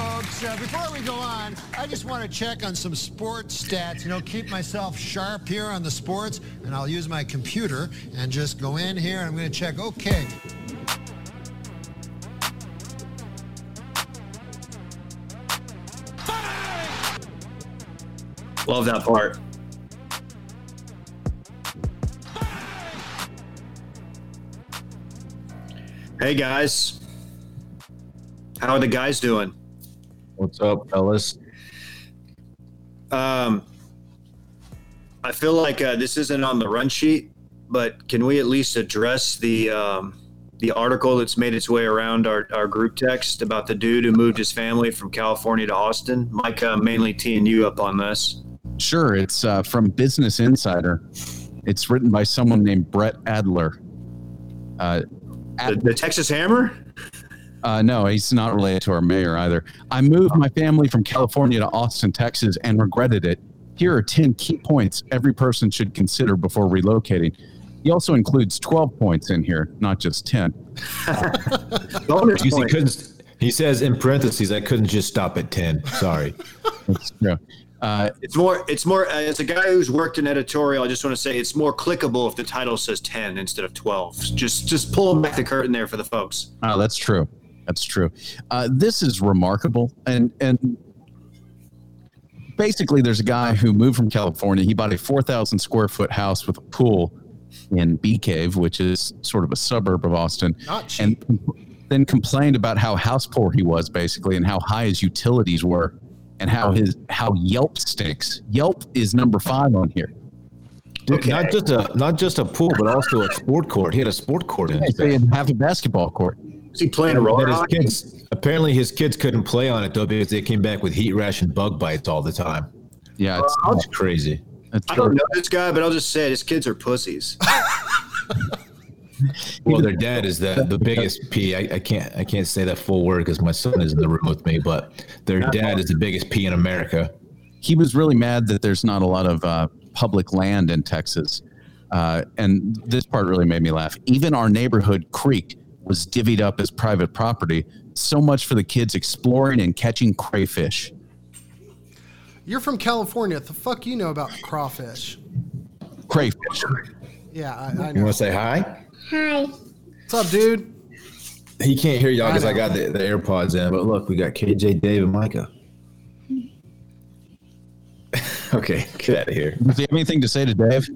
folks. Uh, before we go on, I just want to check on some sports stats. You know, keep myself sharp here on the sports, and I'll use my computer and just go in here and I'm going to check. Okay. Love that part. Hey guys, how are the guys doing? What's up, fellas? Um, I feel like uh, this isn't on the run sheet, but can we at least address the um, the article that's made its way around our, our group text about the dude who moved his family from California to Austin? Mike, uh, mainly teeing you up on this. Sure, it's uh, from Business Insider. It's written by someone named Brett Adler. Uh, The, the Texas Hammer? Uh, no, he's not related to our mayor either. I moved my family from California to Austin, Texas, and regretted it. Here are 10 key points every person should consider before relocating. He also includes 12 points in here, not just 10. Bonus Because he couldn't. He says in parentheses, I couldn't just stop at ten. Sorry. That's true. Uh, It's more. It's more. Uh, as a guy who's worked in editorial, I just want to say it's more clickable if the title says ten instead of twelve. Just, just pull back the curtain there for the folks. Oh, that's true. That's true. Uh, this is remarkable, and and basically, there's a guy who moved from California. He bought a four thousand square foot house with a pool in Bee Cave, which is sort of a suburb of Austin, Not cheap. and then complained about how house poor he was, basically, and how high his utilities were, and how his how Yelp stinks. Yelp is number five on here. Dude, Okay. Not just a not just a pool, but also a sport court. He had a sport court in his They had half a basketball court. Is he playing a But roller his kids apparently his kids couldn't play on it though because they came back with heat rash and bug bites all the time. Yeah, it's, That's crazy. it's I don't know this guy, but I'll just say it. His kids are pussies. Well, their dad is the the biggest P. I, I can't I can't say that full word because my son is in the room with me. But their dad is the biggest P in America. he was really mad that there's not a lot of uh, public land in Texas. Uh, and this part really made me laugh. Even our neighborhood creek was divvied up as private property. So much for the kids exploring and catching crayfish. You're from California. What the fuck you know about crawfish? Crayfish. Yeah, I, I You want to say hi? Hi. What's up, dude? He can't hear y'all because I I got the, the AirPods in. But look, we got KJ, Dave, and Micah. okay, get out of here. Does he have anything to say to Dave?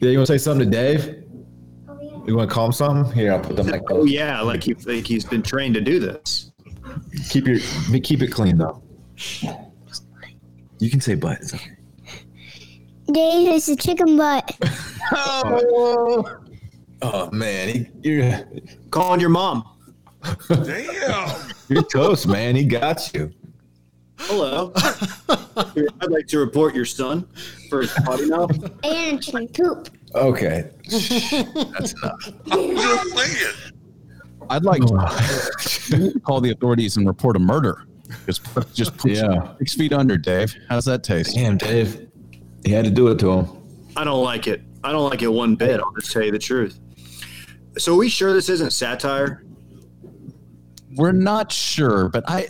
Yeah, you want to say something to Dave? You want to call him something? Here, I'll put the mic. Oh yeah, like he like he's been trained to do this. Keep your keep it clean though. You can say butt. It's okay. Dave is a chicken butt. Oh oh man, he, you're Calling your mom. Damn, you're toast, man. He got you. Hello. I'd like to report your son for his potty mouth. And chicken poop. Okay. That's enough. I'm playing. I'd like to call the authorities and report a murder. Just just put Yeah. six feet under, Dave. How's that taste? Damn, Dave. He had to do it to him. I don't like it. I don't like it one bit. I'll just tell you the truth. So are we sure this isn't satire? We're not sure, but I,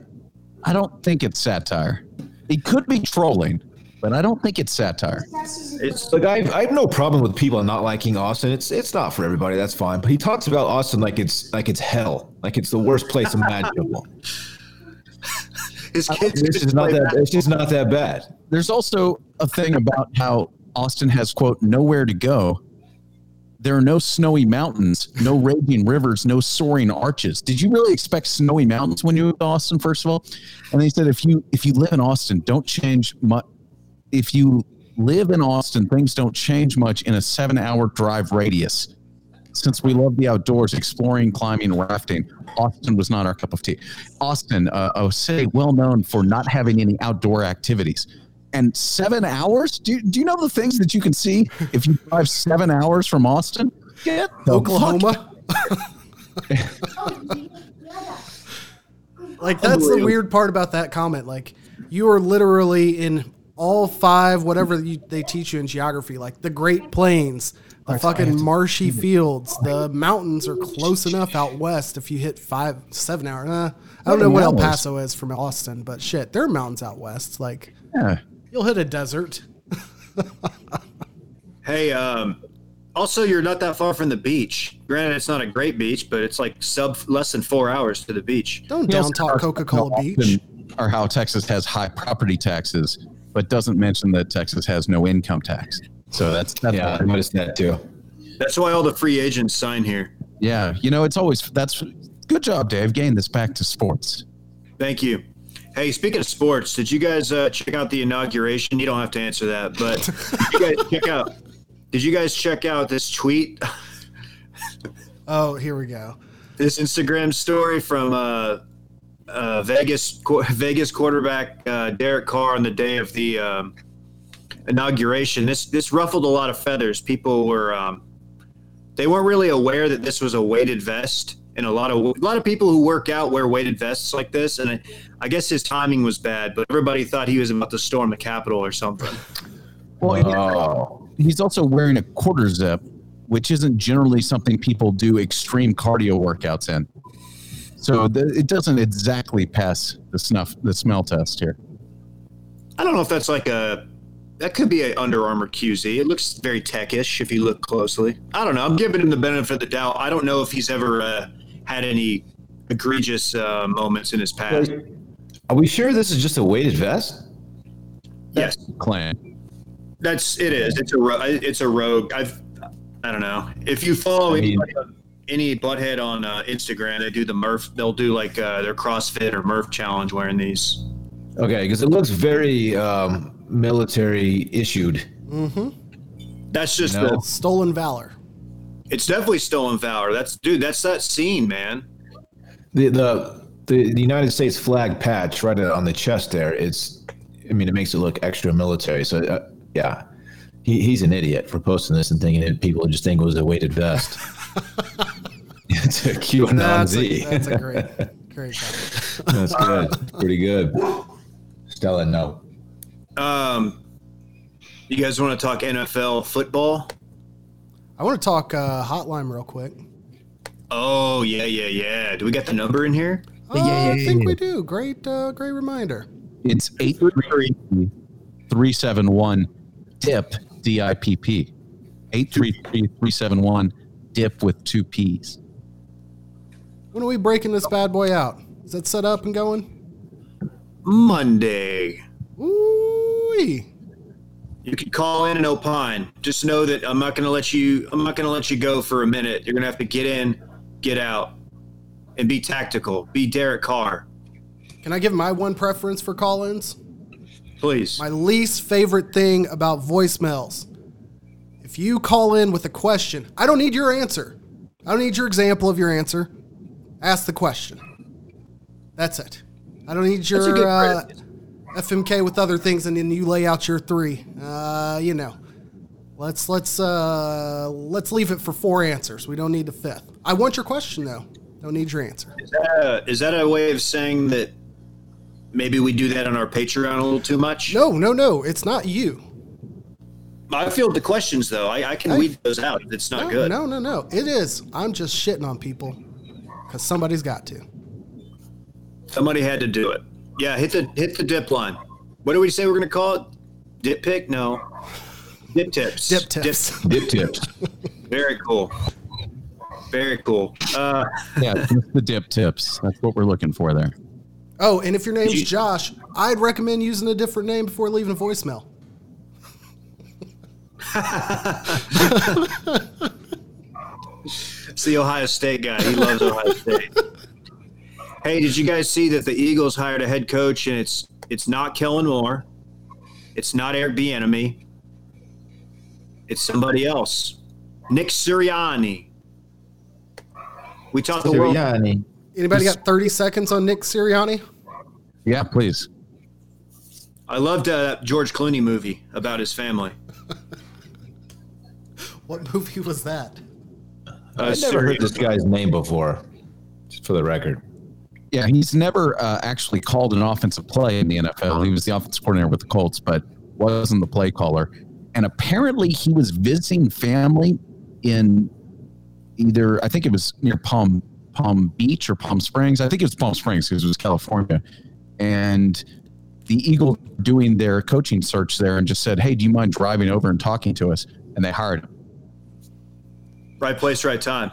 I don't think it's satire. It could be trolling, but I don't think it's satire. It's Look, I, I have no problem with people not liking Austin. It's it's not for everybody. That's fine. But he talks about Austin like it's like it's hell, like it's the worst place imaginable. his kids. it's just not that. It's just not that bad. There's also a thing about how Austin has quote nowhere to go. There are no snowy mountains, no raging rivers, no soaring arches. Did you really expect snowy mountains when you moved to Austin? First of all, and they said if you if you live in Austin, don't change much. If you live in Austin, things don't change much in a seven-hour drive radius. Since we love the outdoors, exploring, climbing, rafting, Austin was not our cup of tea. Austin, uh, a city well known for not having any outdoor activities. And seven hours? Do you, do you know the things that you can see if you drive seven hours from Austin? Get Oklahoma. like that's the weird part about that comment. Like you are literally in all five, whatever you, they teach you in geography, like the Great Plains, the fucking marshy fields, the mountains are close enough out west. If you hit five, seven hours, uh, I don't know what El Paso is from Austin, but shit, there are mountains out west. Like Yeah. you'll hit a desert. Hey, um, also you're not that far from the beach. Granted, it's not a great beach, but it's like sub less than four hours to the beach. Don't He also down talk Coca Cola Beach. Or how Texas has high property taxes, but doesn't mention that Texas has no income tax. So that's that's Yeah, I noticed that too. That's why all the free agents sign here. yeah. You know, it's always that's good job, Dave. Getting this back to sports. Thank you. Hey, speaking of sports, did you guys uh, check out the inauguration? You don't have to answer that, but did you guys check out? Did you guys check out this tweet, Oh, here we go. this Instagram story from uh, uh, Vegas Vegas quarterback uh, Derek Carr on the day of the um, inauguration? This this ruffled a lot of feathers. People were um, they weren't really aware that this was a weighted vest, and a lot of a lot of people who work out wear weighted vests like this. And I, I guess his timing was bad, but everybody thought he was about to storm the Capitol or something. Well, Oh, he's also wearing a quarter zip, which isn't generally something people do extreme cardio workouts in. So the, it doesn't exactly pass the snuff, the smell test here. I don't know if that's like a that could be an Under Armour QZ. It looks very techish if you look closely. I don't know. I'm giving him the benefit of the doubt. I don't know if he's ever uh, had any egregious uh, moments in his past. are we sure this is just a weighted vest? Yes, Clan. that's it. Is it's a ro- it's a rogue. I've I don't know if you follow I mean- anybody on- any butthead on uh, Instagram. They do the Murph. They'll do like uh, their CrossFit or Murph challenge wearing these. Okay, because it looks very um, military issued. That's just No. the, Stolen valor. it's definitely stolen valor. That's dude. That's that scene, man. The, the the the United States flag patch right on the chest there. It's, I mean, it makes it look extra military. So uh, yeah, he, he's an idiot for posting this and thinking that people just think it was a weighted vest. it's a QAnon That's Z. a, that's a great, great. comment. That's good. Pretty good. Stella, no. Um, you guys want to talk NFL football? I want to talk uh, hotline real quick. Oh yeah, yeah, yeah. Do we got the number in here? Uh, I think we do. Great, uh, great reminder. It's 833 371 DIP, D I P P. 833 371 DIP with two P's. When are we breaking this bad boy out? Is that set up and going? Monday. Ooh. You could call in and opine. Just know that I'm not going to let you. I'm not going to let you go for a minute. You're going to have to get in, get out, and be tactical. Be Derek Carr, Can I give my one preference for call-ins? please. My least favorite thing about voicemails. If you call in with a question, I don't need your answer. I don't need your example of your answer. Ask the question. That's it. I don't need your uh. FMK with other things, and then you lay out your three. Uh, you know, let's let's uh, let's leave it for four answers. We don't need the fifth. I want your question though. Don't need your answer. Is that a, is that a way of saying that maybe we do that on our Patreon a little too much? No, no, no. It's not you. I field the questions though. I, I can Hey. weed those out if it's not No, good. no, no, no. It is. I'm just shitting on people because somebody's got to. Somebody had to do it. Yeah, hit the hit the dip line. What do we say we're going to call it? Dip pick? No. Dip tips. Dip tips. Dip tips. Very cool. Very cool. Uh, Yeah, the dip tips. That's what we're looking for there. Oh, and if your name's Josh, I'd recommend using a different name before leaving a voicemail. It's the Ohio State guy. He loves Ohio State. Hey, did you guys see that the Eagles hired a head coach and it's it's not Kellen Moore, it's not Eric Bieniemy, it's somebody else, Nick Sirianni. We talked a little. Sirianni. Anybody got 30 seconds on Nick Sirianni? Yeah, please. I loved uh, that George Clooney movie about his family. What movie was that? Uh, I've never heard this guy's name before. Just for the record. Yeah, he's never uh, actually called an offensive play in the NFL. He was the offensive coordinator with the Colts, but wasn't the play caller. And apparently he was visiting family in either I think it was near Palm Palm Beach or Palm Springs. I think it was Palm Springs because it was California. And the Eagle doing their coaching search there and just said, Hey, do you mind driving over and talking to us? And they hired him. Right place, right time.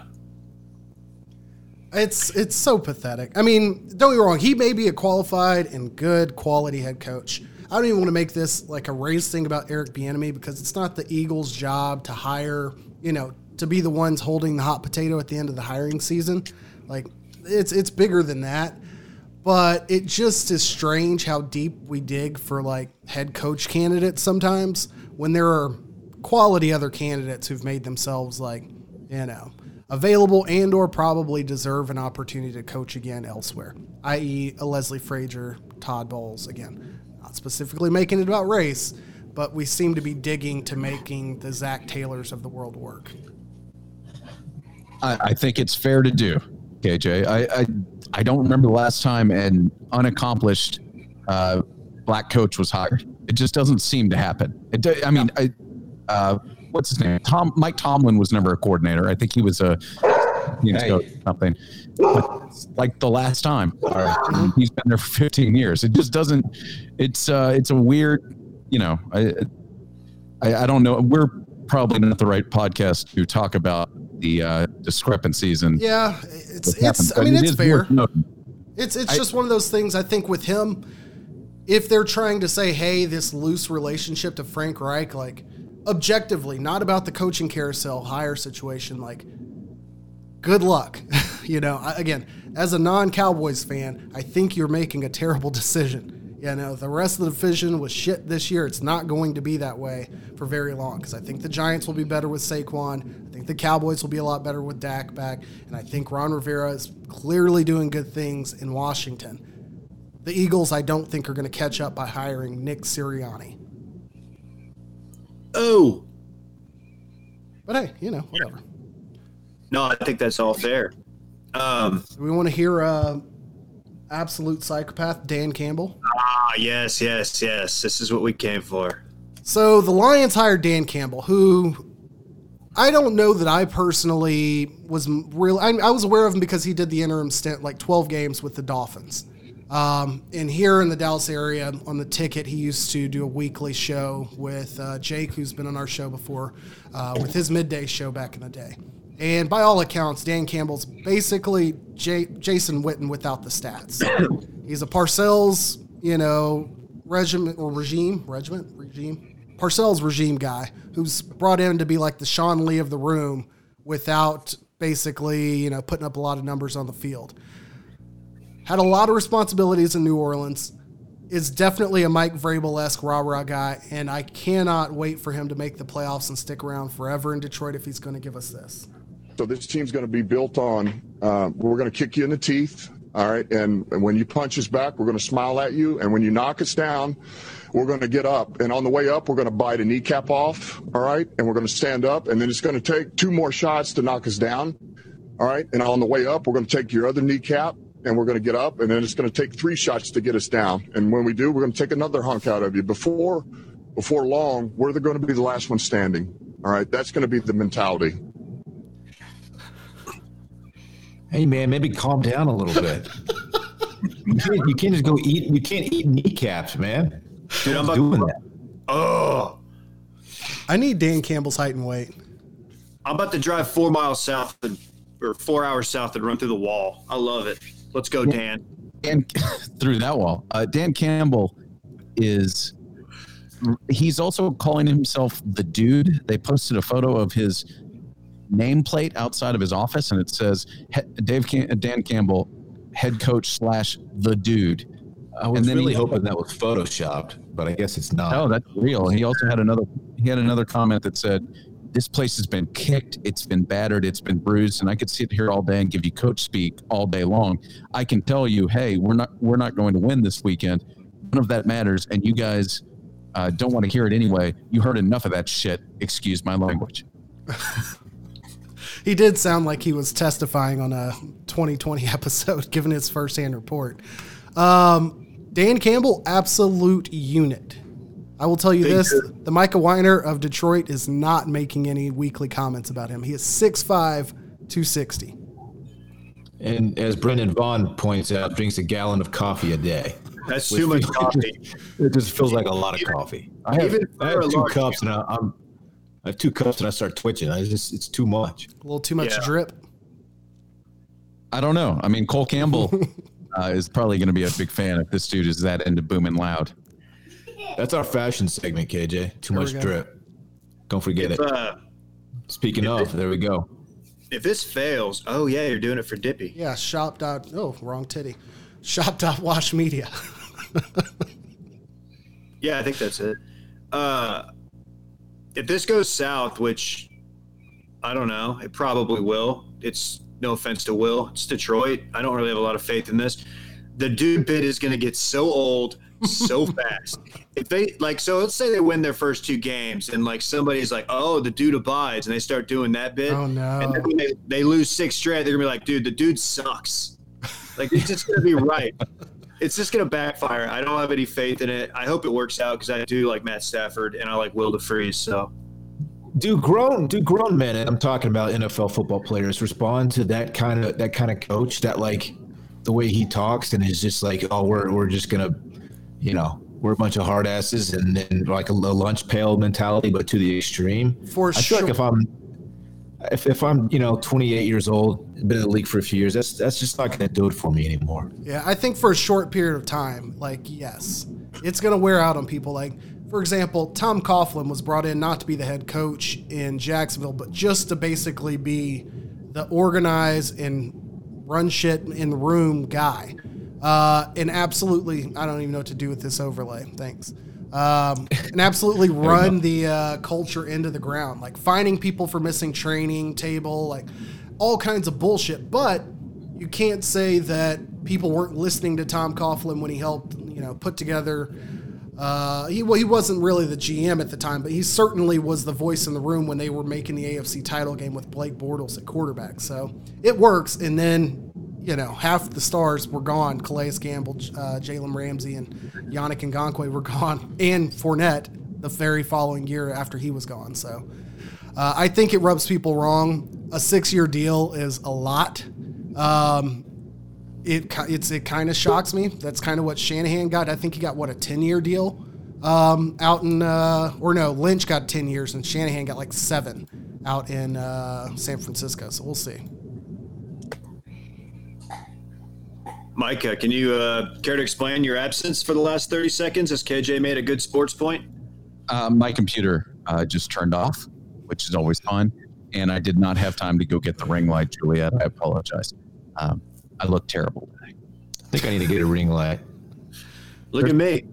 It's it's so pathetic. I mean, don't get me wrong. He may be a qualified and good quality head coach. I don't even want to make this like a race thing about Eric Bieniemy because it's not the Eagles' job to hire, you know, to be the ones holding the hot potato at the end of the hiring season. Like it's it's bigger than that. But it just is strange how deep we dig for like head coach candidates sometimes when there are quality other candidates who've made themselves like, you know, available and or probably deserve an opportunity to coach again elsewhere, i.e. a Leslie Frazier, Todd Bowles again. Not specifically making it about race, but we seem to be digging to making the Zac Taylors of the world work. I, I think it's fair to do, KJ. I, I I don't remember the last time an unaccomplished uh, black coach was hired. It just doesn't seem to happen. It, I mean, I, uh, what's his name? Tom Mike Tomlin was never a coordinator. I think he was a Hey. something. But like the last time, right. he's been there for 15 years. It just doesn't. It's uh, it's a weird. You know, I, I I don't know. We're probably not the right podcast to talk about the uh, discrepancies and Yeah, it's it's. I mean, it it's fair. It's it's I- just one of those things. I think with him, if they're trying to say, "Hey, this loose relationship to Frank Reich," like objectively, not about the coaching carousel hire situation, like good luck. you know, I, again, as a non-Cowboys fan, I think you're making a terrible decision. You know, the rest of the division was shit this year. It's not going to be that way for very long because I think the Giants will be better with Saquon. I think the Cowboys will be a lot better with Dak back. And I think Ron Rivera is clearly doing good things in Washington. The Eagles, I don't think, are going to catch up by hiring Nick Sirianni. Oh But hey, you know, whatever. no, I think that's all fair. Um, we want to hear uh, absolute psychopath Dan Campbell? ah, yes, yes, yes. This is what we came for. So the Lions hired Dan Campbell, who I don't know that I personally was real. I, I was aware of him because he did the interim stint, like 12 games with the Dolphins. Um, and here in the Dallas area, on the ticket, he used to do a weekly show with uh, Jake, who's been on our show before, uh, with his midday show back in the day. And by all accounts, Dan Campbell's basically J- Jason Witten without the stats. He's a Parcells, you know, regiment or regime, regiment, regime, Parcells regime guy who's brought in to be like the Sean Lee of the room without basically, you know, putting up a lot of numbers on the field. Had a lot of responsibilities in New Orleans. Is definitely a Mike Vrabel esque rah rah guy, and I cannot wait for him to make the playoffs and stick around forever in Detroit if he's going to give us this. So this team's going to be built on. Uh, we're going to kick you in the teeth. All right, and, and when you punch us back, we're going to smile at you, and when you knock us down, we're going to get up. And on the way up, we're going to bite a kneecap off. All right, and we're going to stand up, and then it's going to take two more shots to knock us down. All right, and on the way up, we're going to take your other kneecap, and we're going to get up, and then it's going to take three shots to get us down. And when we do, we're going to take another hunk out of you. Before, before long, we're going to be the last one standing. All right, that's going to be the mentality. Hey man, maybe calm down a little bit. you, can't, you can't just go eat. You can't eat kneecaps, man. Dude, I'm Who's about, doing that? oh, I need Dan Campbell's height and weight. I'm about to drive four miles south and, or four hours south and run through the wall. I love it. Let's go, Dan. Dan through that wall. Uh, Dan Campbell is he's also calling himself the dude. They posted a photo of his nameplate outside of his office, and it says Dave Cam- Dan Campbell, head coach slash the dude. I was And then really he- hoping that was photoshopped, but I guess it's not. No, that's real. He also had another. He had another comment that said, "This place has been kicked, it's been battered, it's been bruised, and I could sit here all day and give you coach speak all day long. I can tell you, hey, we're not we're not going to win this weekend. None of that matters, and you guys uh, don't want to hear it anyway. You heard enough of that shit. Excuse my language. He did sound like he was testifying on a 2020 episode, giving his firsthand report. Um, Dan Campbell, absolute unit. I will tell you Big this: Drew. the Micah Weiner of Detroit is not making any weekly comments about him. He is 6'5", 260. And as Brendan Vaughn points out, drinks a gallon of coffee a day. That's too much coffee. It just feels like a lot of coffee. I have, I have two cups and I, I'm I have two cups and I start twitching. I just it's too much. A little too much Yeah. drip. I don't know. I mean, Cole Campbell uh, is probably going to be a big fan if this dude is that into booming loud. That's our fashion segment, KJ. Too There much drip. Don't forget If, it. uh, Speaking of, there we go. if this fails, oh yeah, you're doing it for Dippy. Yeah, shop dot. Oh, wrong titty. Shop dot wash media. Yeah, I think that's it. Uh, if this goes south, which I don't know, it probably will. It's no offense to Will. It's Detroit. I don't really have a lot of faith in this. The dude bit is going to get so old so fast. If they like, so let's say they win their first two games, and like somebody's like, "Oh, the dude abides," and they start doing that bit. Oh, no. And then when they, they lose six straight, they're gonna be like, "Dude, the dude sucks." Like it's just gonna be right. It's just gonna backfire. I don't have any faith in it. I hope it works out because I do like Matt Stafford and I like Will DeFreeze. So Do grown do grown men, and I'm talking about NFL football players, respond to that kind of that kind of coach that like the way he talks and is just like, oh, we're we're just gonna, you know, we're a bunch of hard asses and then like a, lunch pail mentality, but to the extreme. For I feel sure. like if I'm if, if I'm you know 28 years old, been in the league for a few years, that's that's just not gonna do it for me anymore. Yeah, I think for a short period of time, like yes, it's gonna wear out on people. Like for example, Tom Coughlin was brought in not to be the head coach in Jacksonville, but just to basically be the organize and run shit in the room guy. Uh, and absolutely, I don't even know what to do with this overlay. Thanks. Um, and absolutely run the uh, culture into the ground, like finding people for missing training table, like all kinds of bullshit. But you can't say that people weren't listening to Tom Coughlin when he helped, you know, put together. Uh, he well, he wasn't really the GM at the time, but he certainly was the voice in the room when they were making the AFC title game with Blake Bortles at quarterback. So it works. And then, you know, half the stars were gone. Calais Campbell, uh, Jalen Ramsey, and Yannick Ngakoue were gone, and Fournette the very following year after he was gone. So uh, I think it rubs people wrong. A six-year deal is a lot. Um, it it's it kind of shocks me. That's kind of what Shanahan got. I think he got what a ten year deal um, out in uh, or no Lynch got ten years and Shanahan got like seven out in uh, San Francisco. So we'll see. Micah, can you uh, care to explain your absence for the last 30 seconds as KJ made a good sports point? Uh, my computer uh, just turned off, which is always fun. And I did not have time to go get the ring light, Juliet. I apologize. Um, I look terrible today. I think I need to get a ring light. Look at me.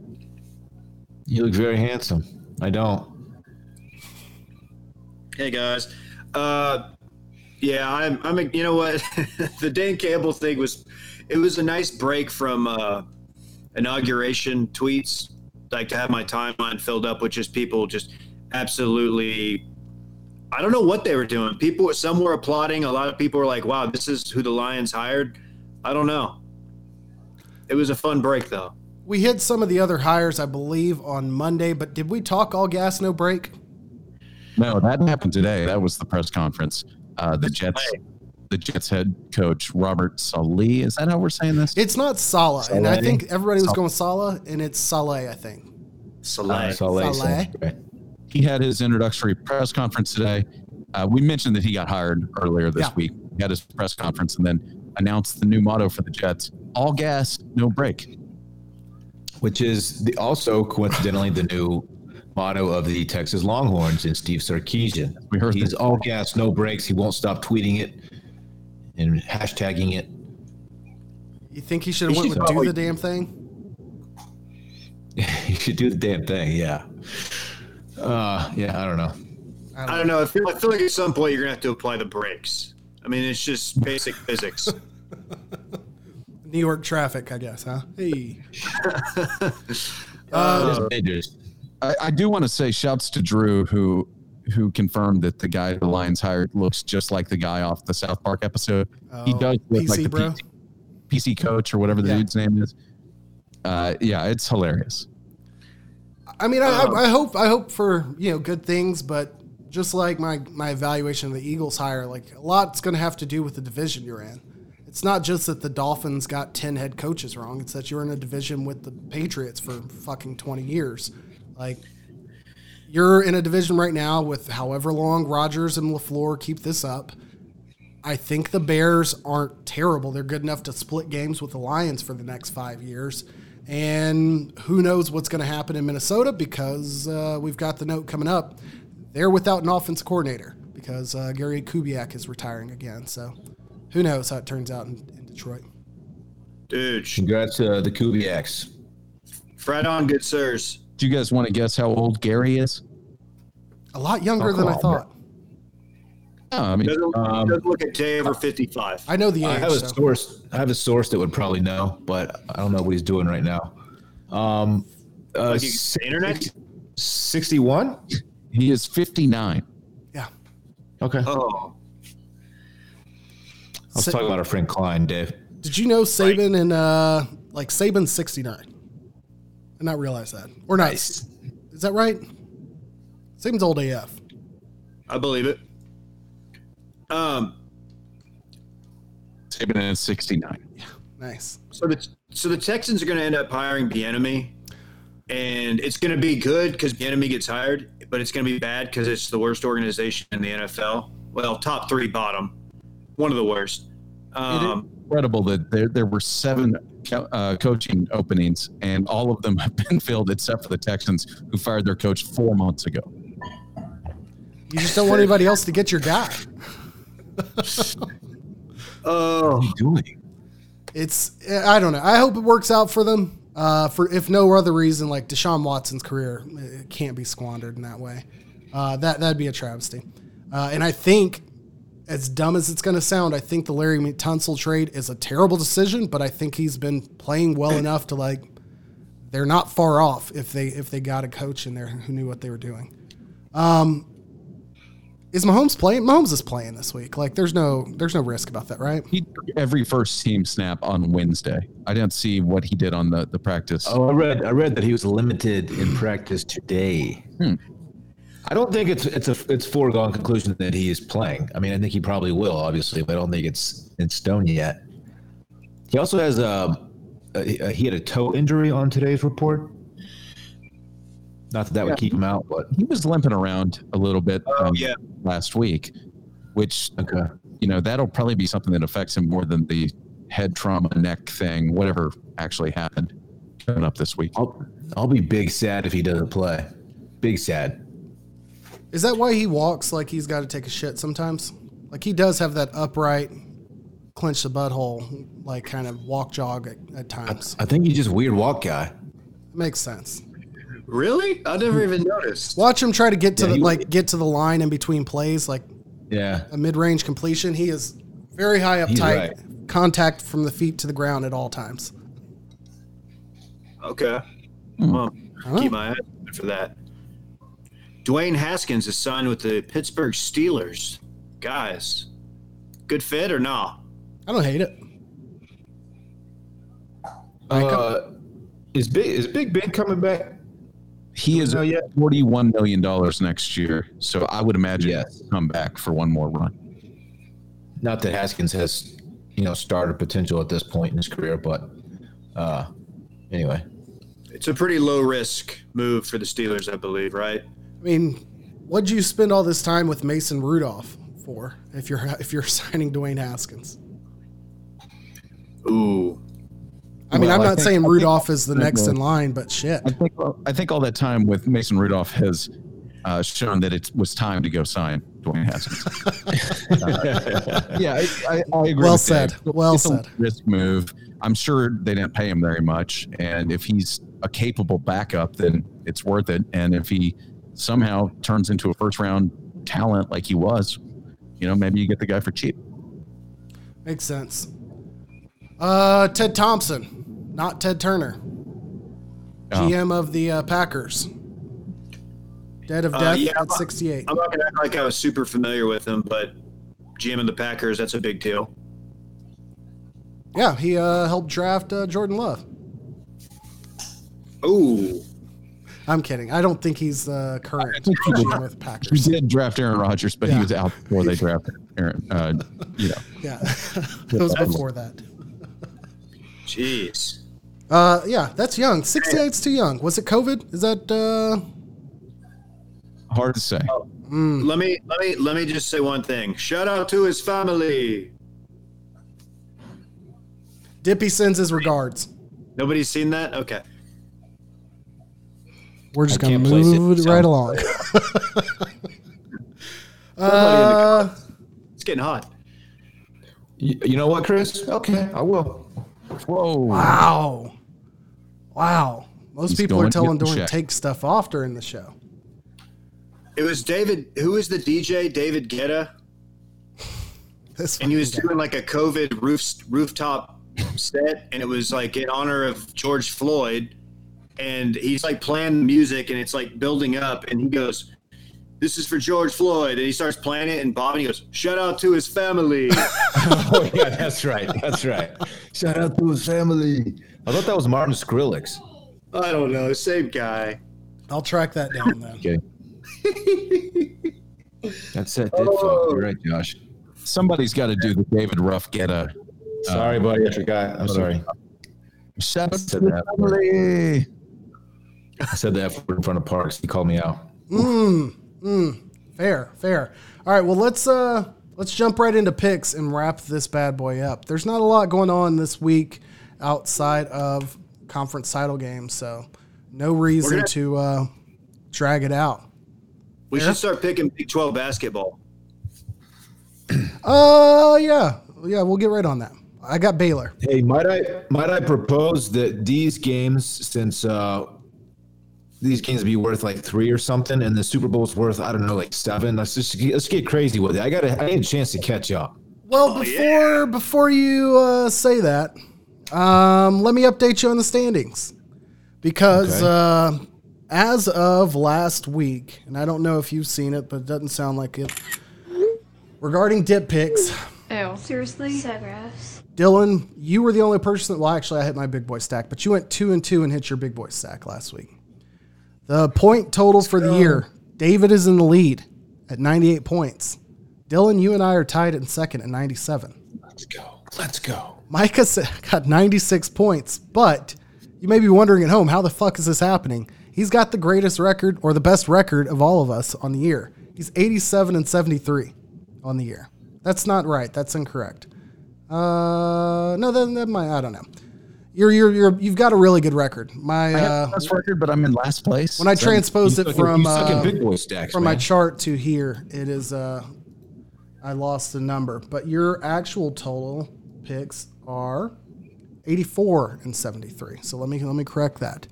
You look very handsome. I don't. Hey guys. Uh, yeah, I'm. I'm. A, you know what? the Dan Campbell thing was. It was a nice break from uh, inauguration tweets. Like to have my timeline filled up with just people just absolutely. I don't know what they were doing. People, some were applauding. A lot of people were like, "Wow, this is who the Lions hired." I don't know. It was a fun break though. We hit some of the other hires, I believe, on Monday. But did we talk all gas no brake? No, that happened today. That was the press conference. Uh, the Jets, the Jets head coach Robert Saleh. Is that how we're saying this? It's not Salah, and I think everybody was Sal- going Salah, and it's Saleh. I think. Saleh. Saleh Saleh. sounds he had his introductory press conference today. Uh, we mentioned that he got hired earlier this Yeah. week. He had his press conference and then announced the new motto for the Jets: "All gas, no brake." which is the, also coincidentally the new motto of the Texas Longhorns and Steve Sarkisian. We heard He's that. all gas, no breaks. He won't stop tweeting it and hashtagging it. You think he should have went should with do the damn thing? you should do the damn thing. Yeah. Uh, yeah, I don't know. I don't know. I feel, I feel like at some point you're gonna have to apply the brakes. I mean, it's just basic physics. New York traffic, I guess, huh? Hey. It's dangerous. I, I do want to say shouts to Drew who who confirmed that the guy the Lions hired looks just like the guy off the South Park episode. he Oh, does look PC like the bro? PC, PC coach or whatever the Yeah. dude's name is. Uh, yeah, it's hilarious. I mean, I, I, I hope I hope for you know good things, but just like my my evaluation of the Eagles hire, like a lot's going to have to do with the division you're in. It's not just that the Dolphins got ten head coaches wrong; it's that you're in a division with the Patriots for fucking twenty years. Like you're in a division right now with however long Rodgers and Lafleur keep this up. I think the Bears aren't terrible. They're good enough to split games with the Lions for the next five years. And who knows what's going to happen in Minnesota because uh, we've got the note coming up. They're without an offense coordinator because uh, Gary Kubiak is retiring again. So who knows how it turns out in, in Detroit. Dude, Congrats to the Kubiaks. Fred on, good sirs. Do you guys want to guess how old Gary is? A lot younger Oh, than I thought. Oh, I mean, Doesn't, Um, doesn't look a day over 55. I know the I have a so. source. I have a source that would probably know, but I don't know what he's doing right now. Um, uh, Like you- the internet? Sixty-one. he is 59. Yeah. Okay. Oh, I was Sa- talking about our friend Klein, Dave. Did you know Saban and uh, like Saban's 69? I not realize that. Or not. Nice. Is that right? Saban's old AF. I believe it. Um, Saban is 69. Yeah, Nice. so the so the Texans are going to end up hiring Bieniemy, and it's going to be good because Bieniemy gets hired, but it's going to be bad because it's the worst organization in the NFL. Well, top three, bottom, one of the worst. Um, Incredible that there, there were seven co- uh, coaching openings, and all of them have been filled except for the Texans, who fired their coach four months ago. You just don't want anybody else to get your guy. oh, Doing It's I don't know. I hope it works out for them. Uh, for if no other reason, like Deshaun Watson's career it can't be squandered in that way. Uh, that that'd be a travesty. Uh, and I think, as dumb as it's going to sound, I think the Laremy Tunsil trade is a terrible decision. But I think he's been playing well enough to like they're not far off if they if they got a coach in there who knew what they were doing. Um, is Mahomes playing? Mahomes is playing this week. Like there's no there's no risk about that, right? he every first team snap on Wednesday. I didn't see what he did on the, the practice. Oh, I read. I read that he was limited in practice today. Hmm. I don't think it's it's a it's foregone conclusion that he is playing. I mean, I think he probably will, obviously, but I don't think it's in stone yet. He also has a, a he had a toe injury on today's report. Not that that would keep him out, but He was limping around a little bit Oh, um, yeah. last week, which okay. you know that'll probably be something that affects him more than the head trauma neck thing, whatever actually happened coming up this week. I'll I'll be big sad if he doesn't play. Big sad. Is that why he walks like he's got to take a shit sometimes? Like he does have that upright, clench the butthole, like kind of walk jog at, at times. I think he's just a weird walk guy. Makes sense. really? I never even noticed. Watch him try to get to Yeah, the he- like get to the line in between plays, like Yeah. a mid range completion. He is very high up He's tight, right. contact from the feet to the ground at all times. Okay. Hmm. Well, keep my eye open for that. Dwayne Haskins is signed with the Pittsburgh Steelers. Guys, good fit or no? I don't hate it. Uh, is big is Big Ben coming back? He is know yet? forty-one million dollars next year, so I would imagine Yes. he'll come back for one more run. Not that Haskins has, you know, starter potential at this point in his career, but uh, anyway, It's a pretty low risk move for the Steelers, I believe, right? I mean, what'd you spend all this time with Mason Rudolph for? If you're if you're signing Dwayne Haskins, Ooh. I mean, Well, I'm not think- saying I think- Rudolph is the next in line, but shit. I think I think all that time with Mason Rudolph has uh, shown that it was time to go sign Dwayne Haskins. Uh, yeah, I, I, I agree. Well said. Dave. Well it's said. A risk move. I'm sure they didn't pay him very much, and if he's a capable backup, then it's worth it. And if he somehow turns into a first round talent like he was, you know, maybe you get the guy for cheap. Makes sense. Uh, Ted Thompson, not Ted Turner, Oh. GM of the uh, Packers. Dead of Uh, death yeah, at 68. I'm not going to act like I was super familiar with him, but GM of the Packers, that's a big deal. Yeah, he uh, helped draft uh, Jordan Love. Ooh. I'm kidding. I don't think he's uh, current he GM did. with We Packers. did draft Aaron Rodgers, but Yeah. he was out before they drafted Aaron. Uh, you know, Yeah, it was before that. Jeez. Uh, yeah, that's young. 68's too young. Was it COVID? Is that uh? hard to say. Let me let me let me just say one thing. Shout out to his family. Dippy sends his regards. Nobody's seen that? Okay. We're just I gonna can't it. move it Sound right along. Somebody in the Uh, It's getting hot. You, you know what, Chris? Okay, I will. Whoa! wow, wow. Most He's people are going to telling get the Doran to take stuff off during the show. It was David. Who is the DJ? David Guetta, and he was doing like a COVID roof rooftop set, and it was like in honor of George Floyd, and he's like playing music, and it's like building up, and he goes. This is for George Floyd, and he starts playing it, and Bob, and he goes, "Shout out to his family." oh yeah, that's right. That's right. Shout out to his family. I thought that was Martin Skrillex. I don't know, same guy. I'll track that down then. Okay. That's it. Did fuck. You're right, Josh. Somebody's got to do the David Ruff get a uh, Sorry, buddy. I forgot. I'm sorry. shout out to Said the family. I said that in front of Parks. He called me out. Mm-hmm. Fair, fair. All right, well let's uh let's jump right into picks and wrap this bad boy up. There's not a lot going on this week outside of conference title games, so no reason gonna- to uh drag it out. We should start picking Big 12 basketball. Uh yeah. Yeah, we'll get right on that. I got Baylor. Hey, might I might I propose that these games, since uh, these games be worth like three or something, and the Super Bowl's worth I don't know like seven. Let's just let's get crazy with it. I got I need a chance to catch up. Well, before before you uh, say that, um, let me update you on the standings because Okay. uh, as of last week, and I don't know if you've seen it, but it doesn't sound like it. Regarding dip picks, Ew. Seriously? So gross. Dylan, you were the only person. That. Well, actually, I hit my big boy stack, but you went two and two and hit your big boy stack last week. The point total for the year: David is in the lead at 98 points. Dylan, you and I are tied in second at 97. Let's go. Let's go. Micah got 96 points, but you may be wondering at home, how the fuck is this happening? He's got the greatest record or the best record of all of us on the year. He's 87 and 73 on the year. That's not right. That's incorrect. Uh, no, then that might, I don't know. You're, you're, you're, you've got a really good record. My, I have uh, best record, but I'm in last place. when I So- transposed it from, uh, stacks, from my chart to here, it is uh I lost the number, but your actual total picks are 84 and 73. So let me let me correct that.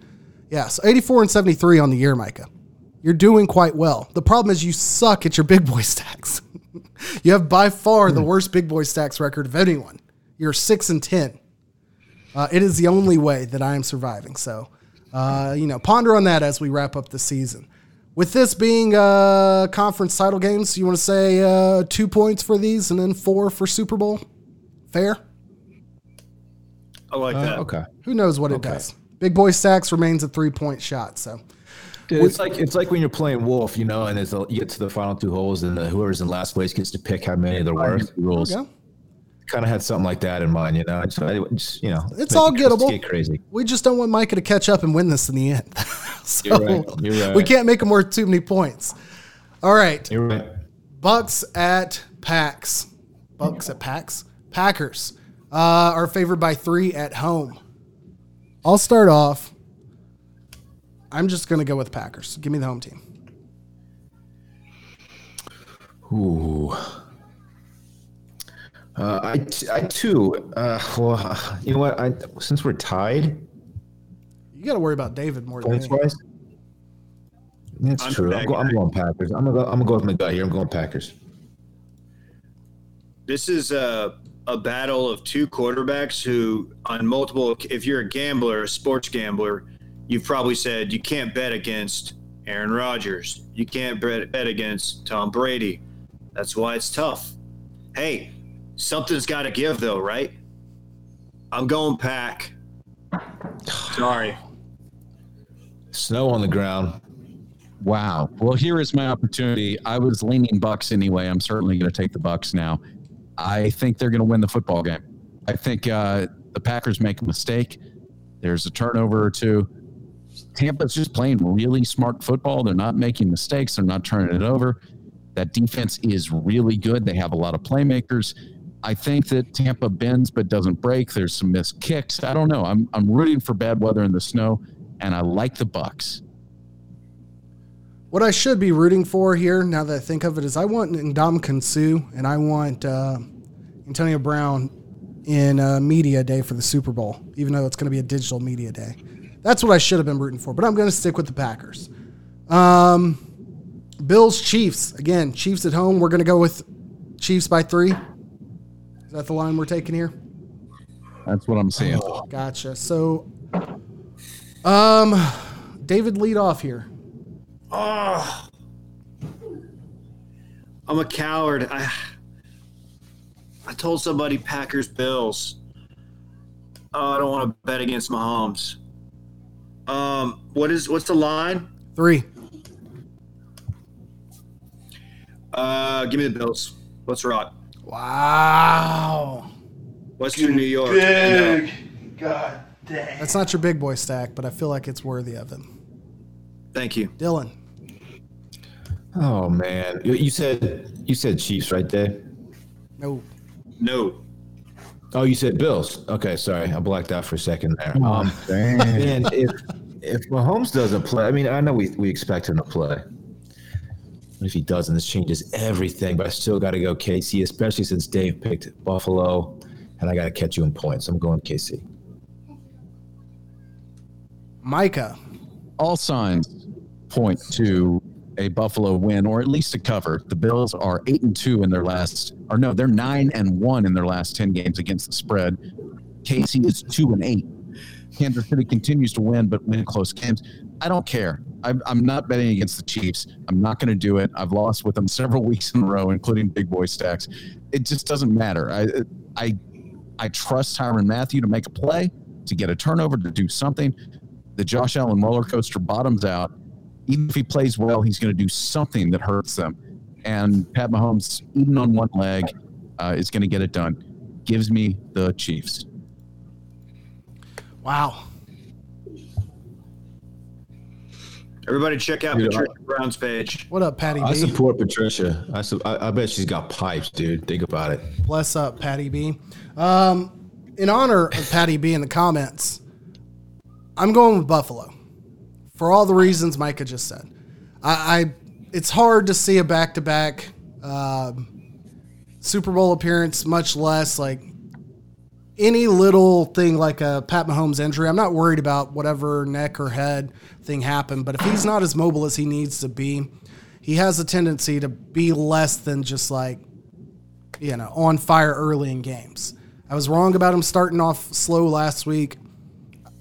Yeah, so 84 and 73 on the year, Micah. You're doing quite well. The problem is you suck at your big boy stacks. you have by far the worst big boy stacks record of anyone. You're 6 and 10. Uh, it is the only way that I am surviving. So, uh, you know, ponder on that as we wrap up the season. With this being uh, conference title games, you want to say uh, two points for these and then four for Super Bowl? Fair? I like that. Uh, okay. Who knows what it does? Big boy stacks remains a three point shot. So, It's like it's like when you're playing Wolf, you know, and it's a, you get to the final two holes, and the, whoever's in last place gets to pick how many they're worth. rules. yeah. Kind of had something like that in mind, you know. So I just, you know, It's all gettable. Get crazy. We just don't want Micah to catch up and win this in the end. so You're right. You're right. we can't make him worth too many points. All right. You're right. Bucks at Packs. Bucks at Packs. Packers uh, are favored by three at home. I'll start off. I'm just going to go with Packers. Give me the home team. Ooh. Uh, I, t- I too. Uh, well, you know what? I since we're tied You got to worry about David more than points wise. That's I'm true. I'm, go, I'm going Packers. I'm gonna go. I'm gonna go with my gut here. I'm going Packers. This is a, a battle of two quarterbacks who, on multiple, if you're a gambler, a sports gambler, you've probably said you can't bet against Aaron Rodgers. You can't bet, bet against Tom Brady. That's why it's tough. Hey, something's got to give, though, right? I'm going pack. Sorry. Snow on the ground. Wow. Well, here is my opportunity. I was leaning Bucks anyway. I'm certainly going to take the Bucks now. I think they're going to win the football game. I think uh, the Packers make a mistake. There's a turnover or two. Tampa's just playing really smart football. They're not making mistakes. They're not turning it over. That defense is really good. They have a lot of playmakers. I think that Tampa bends but doesn't break. There's some missed kicks. I don't know. I'm I'm rooting for bad weather in the snow, and I like the Bucks. What I should be rooting for here, now that I think of it, is I want Ndamukong Suh and I want uh, Antonio Brown in uh, media day for the Super Bowl, even though it's going to be a digital media day. That's what I should have been rooting for, but I'm going to stick with the Packers. Um, Bills Chiefs again. Chiefs at home. We're going to go with Chiefs by three. Is that the line we're taking here? That's what I'm seeing. Gotcha. So, um, David, lead off here. Oh, I'm a coward. I I told somebody Packers Bills. Oh, I don't want to bet against Mahomes. Um, what is what's the line? Three. Uh, give me the Bills. Let's rock. Wow. Western New York. Big. God damn. That's not your big boy stack, but I feel like it's worthy of it. Thank you. Dylan. Oh man, you, you said you said Chiefs, right, there. No. No. Oh, you said Bills. Okay, sorry, I blacked out for a second there. Um, man, if if Mahomes doesn't play, I mean, I know we we expect him to play. But if he doesn't, this changes everything. But I still got to go KC, especially since Dave picked Buffalo, and I got to catch you in points. I'm going KC. Micah. All signs point to a Buffalo win or at least a cover. The Bills are eight and two in their last, or no, they're nine and one in their last ten games against the spread. KC is two and eight. Kansas City continues to win, but win close games. I don't care. I'm, I'm not betting against the Chiefs. I'm not going to do it. I've lost with them several weeks in a row, including big boy stacks. It just doesn't matter. I I I trust Tyrann Mathieu to make a play, to get a turnover, to do something. The Josh Allen roller coaster bottoms out. Even if he plays well, he's going to do something that hurts them. And Pat Mahomes, even on one leg, uh, is going to get it done. Gives me the Chiefs. Wow. Everybody, check out Dude, Patricia Brown's page. What up, Patty I B? support Patricia. I, su- I I bet she's got pipes, dude. Think about it. Bless up, Patty B. Um, in honor of Patty B in the comments, I'm going with Buffalo for all the reasons Micah just said. I, I it's hard to see a back to back Super Bowl appearance, much less like any little thing like a Pat Mahomes injury. I'm not worried about whatever neck or head thing happened, but if he's not as mobile as he needs to be, he has a tendency to be less than just like you know, on fire early in games. I was wrong about him starting off slow last week.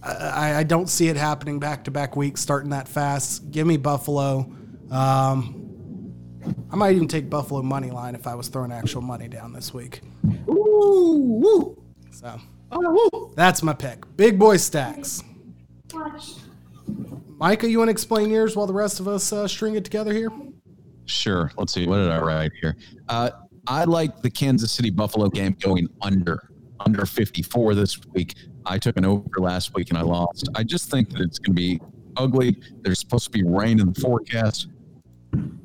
I, I don't see it happening back to back weeks, starting that fast. Give me Buffalo. Um, I might even take Buffalo money line if I was throwing actual money down this week. So that's my pick. Big boy stacks. Micah, you want to explain yours while the rest of us uh, string it together here? Sure. Let's see. What did I write here? Uh, I like the Kansas City Buffalo game going under under 54 this week. I took an over last week and I lost. I just think that it's going to be ugly. There's supposed to be rain in the forecast.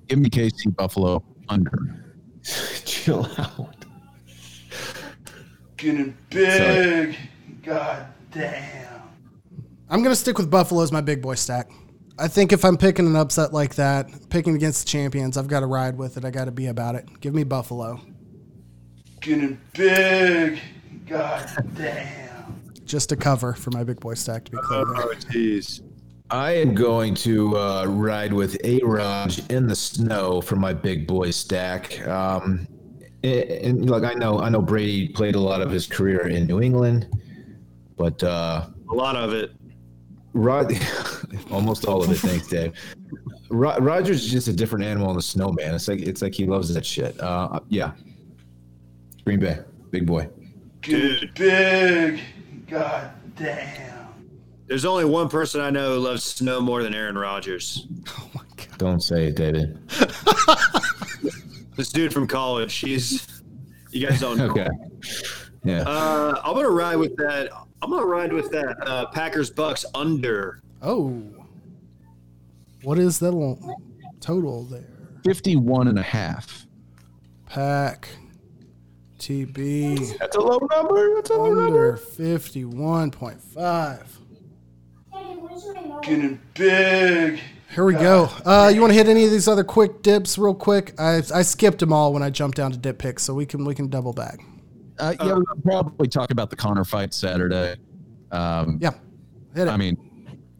Give me KC Buffalo under. Chill out. Getting big. God damn. I'm going to stick with Buffalo as my big boy stack. I think if I'm picking an upset like that, picking against the champions, I've got to ride with it. I got to be about it. Give me Buffalo. Getting big. God damn. Just a cover for my big boy stack, to be clear. Oh, jeez. I am going to uh, ride with A-Rod in the snow for my big boy stack. Um, and, and look, I know I know Brady played a lot of his career in New England, but uh, A lot of it. Rod, almost all of it. Thanks, Dave. Ro- Rodgers is just a different animal in the snow, man. It's like it's like he loves that shit. Uh, yeah. Green Bay, big boy. Getting big. God damn. There's only one person I know who loves snow more than Aaron Rodgers. Oh my god! Don't say it, David. This dude from college. He's you guys don't know. Okay. Yeah. Uh, I'm gonna ride with that. I'm gonna ride with that uh, Packers Bucks under. Oh. What is that little total there? 51 and a half. Pack. TB. That's a low number. That's a low Under 51.5. Getting big. Here we go. Uh, you want to hit any of these other quick dips real quick? I, I skipped them all when I jumped down to dip picks, so we can we can double back. Uh, yeah, we'll probably talk about the Conor fight Saturday. Um, Yeah, hit it. I mean,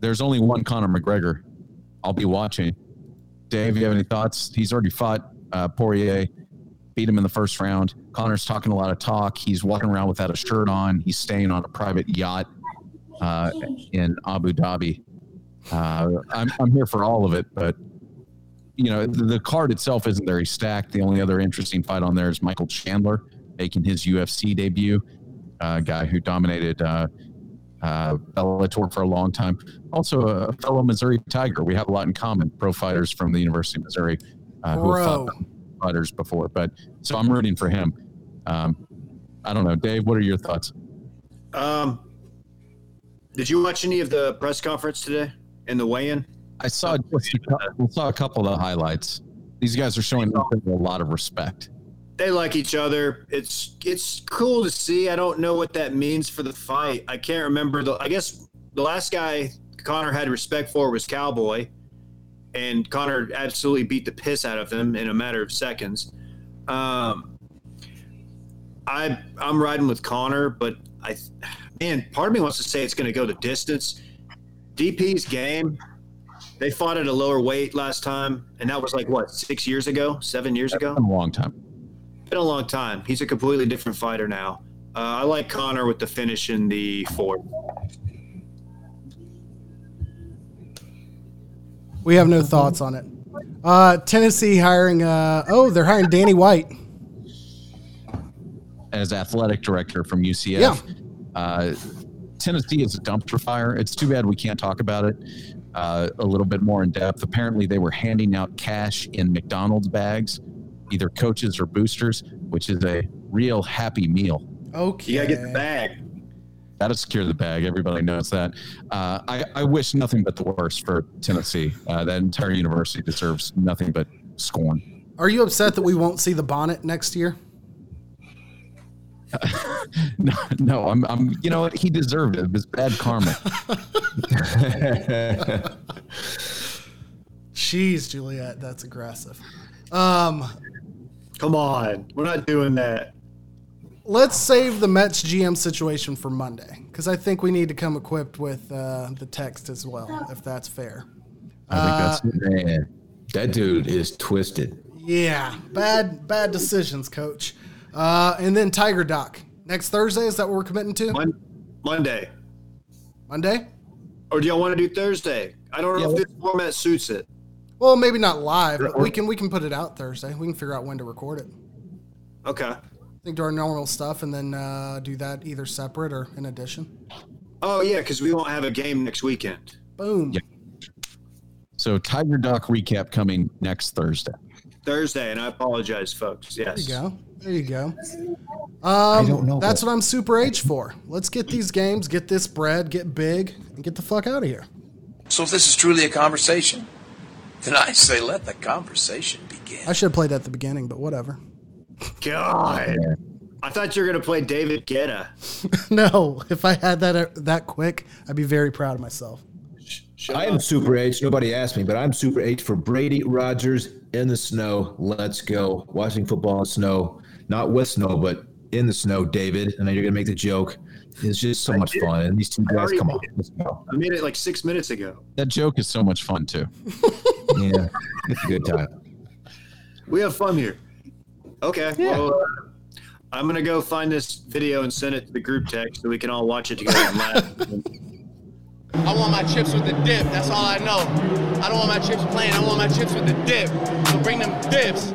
there's only one Conor McGregor. I'll be watching. Dave, you have any thoughts? He's already fought uh, Poirier, beat him in the first round. Conor's talking a lot of talk. He's walking around without a shirt on. He's staying on a private yacht uh, in Abu Dhabi. Uh, I'm, I'm here for all of it, but you know the, the card itself isn't very stacked. The only other interesting fight on there is Michael Chandler making his UFC debut. Uh, guy who dominated uh, uh, Bellator for a long time. Also, a fellow Missouri Tiger. We have a lot in common. Pro fighters from the University of Missouri uh, who have fought fighters before. But so I'm rooting for him. Um, I don't know, Dave. What are your thoughts? Um, did you watch any of the press conference today and the weigh-in? I saw just a, cou- I saw a couple of the highlights. These guys are showing a lot of respect. They like each other. It's it's cool to see. I don't know what that means for the fight. I can't remember the. I guess the last guy Conor had respect for was Cowboy, and Conor absolutely beat the piss out of him in a matter of seconds. Um, I I'm riding with Conor, but I man, part of me wants to say it's going to go the distance. DP's game. They fought at a lower weight last time, and that was like what six years ago, seven years ago A long time. been a long time. He's a completely different fighter now. Uh, I like Conor with the finish in the fourth. We have no thoughts on it. Uh, Tennessee hiring. Uh, oh, they're hiring Danny White. as athletic director from UCF. Yeah. Uh, Tennessee is a dumpster fire. It's too bad we can't talk about it uh, a little bit more in depth. Apparently, they were handing out cash in McDonald's bags, either coaches or boosters, which is a real happy meal. Okay. You gotta get the bag. Got to secure the bag. Everybody knows that. Uh, I, I wish nothing but the worst for Tennessee. Uh, that entire university deserves nothing but scorn. Are you upset that we won't see the bonnet next year? No, no, I'm, I'm. You know what? He deserved it. It was bad karma. Jeez, Juliet, that's aggressive. Um, Come on, we're not doing that. let's save the Mets GM situation for Monday because I think we need to come equipped with uh, the text as well, if that's fair. I think that's Man, that dude is twisted. Yeah, bad bad decisions, Coach. Uh, and then Tiger Doc next Thursday. Is that what we're committing to? Mon- Monday, Monday? or do y'all want to do Thursday? I don't know if this format suits it. Well, maybe not live, but we can we can put it out Thursday. We can figure out when to record it. Okay. I think do our normal stuff and then uh, do that either separate or in addition. Oh yeah, because we won't have a game next weekend. Boom. Yeah. So Tiger Duck recap coming next Thursday. Thursday, and I apologize, folks. Yes. There you go. There you go. Um, don't know That's what- what I'm super H for. Let's get these games, get this bread, get big, and get the fuck out of here. So if this is truly a conversation, then I say let the conversation begin. I should have played that at the beginning, but whatever. God, I thought you were gonna play David Guetta. no, if I had that uh, that quick, I'd be very proud of myself. Shut I am up. Super H. Nobody asked me, but I'm Super H for Brady Rodgers in the snow. Let's go. Watching football in snow. Not with snow, but in the snow, David. And then you're going to make the joke. It's just so much fun. And these two guys, come on. Let's go. I made it like six minutes ago. That joke is so much fun too. Yeah. It's a good time. We have fun here. Okay. Well, uh, I'm gonna go find this video and send it to the group text so we can all watch it together and laugh. I want my chips with the dip. That's all I know. I don't want my chips plain. I want my chips with the dip. So bring them dips.